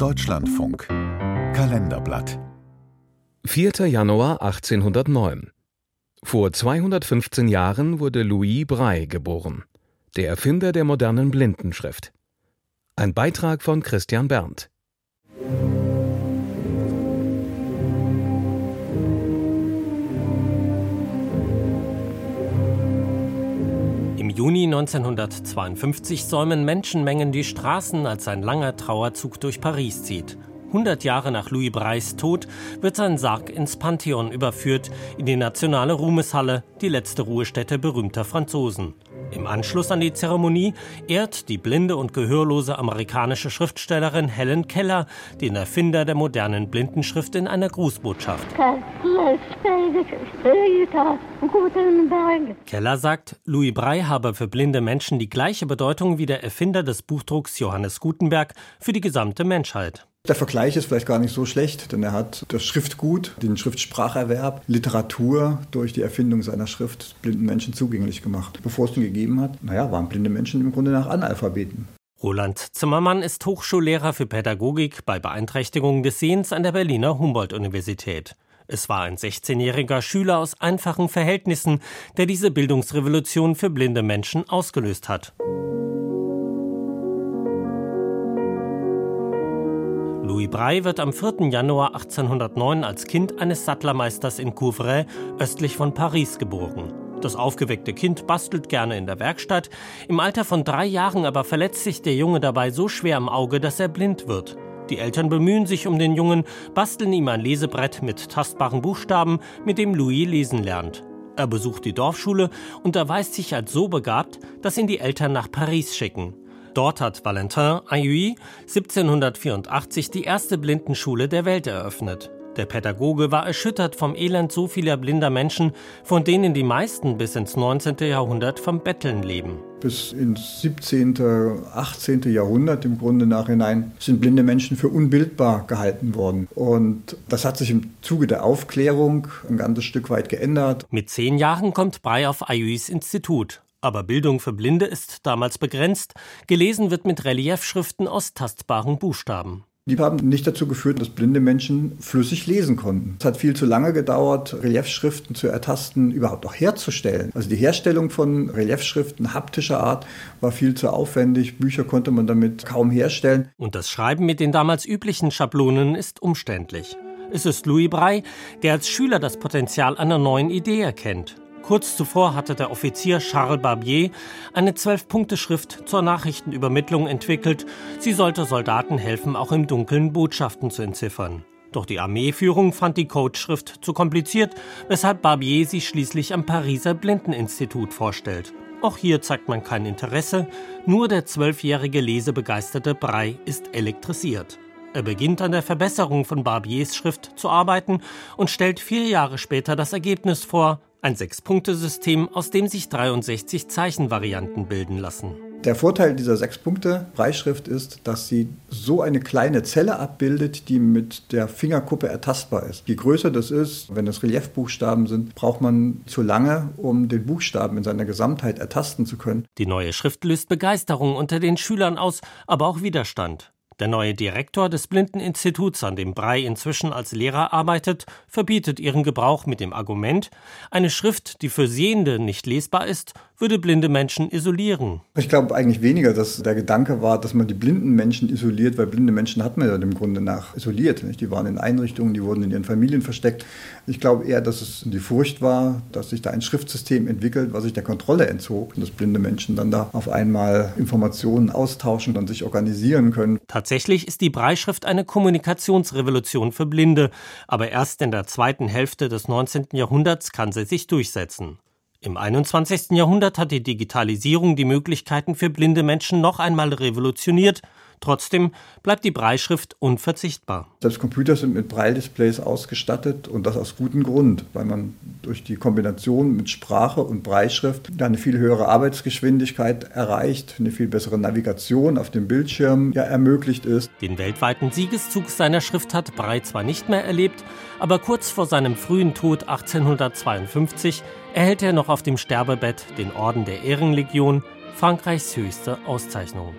Deutschlandfunk Kalenderblatt 4. Januar 1809 Vor 215 Jahren wurde Louis Braille geboren, der Erfinder der modernen Blindenschrift. Ein Beitrag von Christian Berndt. 1952 säumen Menschenmengen die Straßen, als ein langer Trauerzug durch Paris zieht. 100 Jahre nach Louis Breis Tod wird sein Sarg ins Pantheon überführt, in die nationale Ruhmeshalle, die letzte Ruhestätte berühmter Franzosen. Im Anschluss an die Zeremonie ehrt die blinde und gehörlose amerikanische Schriftstellerin Helen Keller den Erfinder der modernen Blindenschrift in einer Grußbotschaft. Keller sagt, Louis Braille habe für blinde Menschen die gleiche Bedeutung wie der Erfinder des Buchdrucks Johannes Gutenberg für die gesamte Menschheit. Der Vergleich ist vielleicht gar nicht so schlecht, denn er hat das Schriftgut, den Schriftspracherwerb, Literatur durch die Erfindung seiner Schrift blinden Menschen zugänglich gemacht. Bevor es den gegeben hat, naja, waren blinde Menschen im Grunde nach Analphabeten. Roland Zimmermann ist Hochschullehrer für Pädagogik bei Beeinträchtigungen des Sehens an der Berliner Humboldt-Universität. Es war ein 16-jähriger Schüler aus einfachen Verhältnissen, der diese Bildungsrevolution für blinde Menschen ausgelöst hat. Louis Braille wird am 4. Januar 1809 als Kind eines Sattlermeisters in Couvray östlich von Paris geboren. Das aufgeweckte Kind bastelt gerne in der Werkstatt. Im Alter von drei Jahren aber verletzt sich der Junge dabei so schwer am Auge, dass er blind wird. Die Eltern bemühen sich um den Jungen, basteln ihm ein Lesebrett mit tastbaren Buchstaben, mit dem Louis lesen lernt. Er besucht die Dorfschule und erweist sich als so begabt, dass ihn die Eltern nach Paris schicken. Dort hat Valentin Ayui 1784 die erste Blindenschule der Welt eröffnet. Der Pädagoge war erschüttert vom Elend so vieler blinder Menschen, von denen die meisten bis ins 19. Jahrhundert vom Betteln leben. Bis ins 17., 18. Jahrhundert im Grunde nachhinein sind blinde Menschen für unbildbar gehalten worden. Und das hat sich im Zuge der Aufklärung ein ganzes Stück weit geändert. Mit zehn Jahren kommt Brey auf Ayuis Institut. Aber Bildung für Blinde ist damals begrenzt. Gelesen wird mit Reliefschriften aus tastbaren Buchstaben. Die haben nicht dazu geführt, dass blinde Menschen flüssig lesen konnten. Es hat viel zu lange gedauert, Reliefschriften zu ertasten, überhaupt auch herzustellen. Also die Herstellung von Reliefschriften haptischer Art war viel zu aufwendig. Bücher konnte man damit kaum herstellen. Und das Schreiben mit den damals üblichen Schablonen ist umständlich. Es ist Louis Braille, der als Schüler das Potenzial einer neuen Idee erkennt. Kurz zuvor hatte der Offizier Charles Barbier eine Zwölf-Punkte-Schrift zur Nachrichtenübermittlung entwickelt. Sie sollte Soldaten helfen, auch im Dunkeln Botschaften zu entziffern. Doch die Armeeführung fand die Codeschrift zu kompliziert, weshalb Barbier sie schließlich am Pariser Blindeninstitut vorstellt. Auch hier zeigt man kein Interesse, nur der zwölfjährige lesebegeisterte Brei ist elektrisiert. Er beginnt an der Verbesserung von Barbiers Schrift zu arbeiten und stellt vier Jahre später das Ergebnis vor, ein Sechs-Punkte-System, aus dem sich 63 Zeichenvarianten bilden lassen. Der Vorteil dieser Sechs-Punkte-Breischrift ist, dass sie so eine kleine Zelle abbildet, die mit der Fingerkuppe ertastbar ist. Je größer das ist, wenn es Reliefbuchstaben sind, braucht man zu lange, um den Buchstaben in seiner Gesamtheit ertasten zu können. Die neue Schrift löst Begeisterung unter den Schülern aus, aber auch Widerstand. Der neue Direktor des Blindeninstituts, an dem Brei inzwischen als Lehrer arbeitet, verbietet ihren Gebrauch mit dem Argument, eine Schrift, die für Sehende nicht lesbar ist, würde blinde Menschen isolieren. Ich glaube eigentlich weniger, dass der Gedanke war, dass man die blinden Menschen isoliert, weil blinde Menschen hat man ja im Grunde nach isoliert. Nicht? Die waren in Einrichtungen, die wurden in ihren Familien versteckt. Ich glaube eher, dass es die Furcht war, dass sich da ein Schriftsystem entwickelt, was sich der Kontrolle entzog und dass blinde Menschen dann da auf einmal Informationen austauschen und sich organisieren können. Tatsächlich ist die Breischrift eine Kommunikationsrevolution für Blinde, aber erst in der zweiten Hälfte des 19. Jahrhunderts kann sie sich durchsetzen. Im 21. Jahrhundert hat die Digitalisierung die Möglichkeiten für blinde Menschen noch einmal revolutioniert Trotzdem bleibt die Breitschrift unverzichtbar. Selbst Computer sind mit Braille-Displays ausgestattet und das aus gutem Grund, weil man durch die Kombination mit Sprache und Breitschrift eine viel höhere Arbeitsgeschwindigkeit erreicht, eine viel bessere Navigation auf dem Bildschirm ja ermöglicht ist. Den weltweiten Siegeszug seiner Schrift hat Braille zwar nicht mehr erlebt, aber kurz vor seinem frühen Tod 1852 erhält er noch auf dem Sterbebett den Orden der Ehrenlegion, Frankreichs höchste Auszeichnung.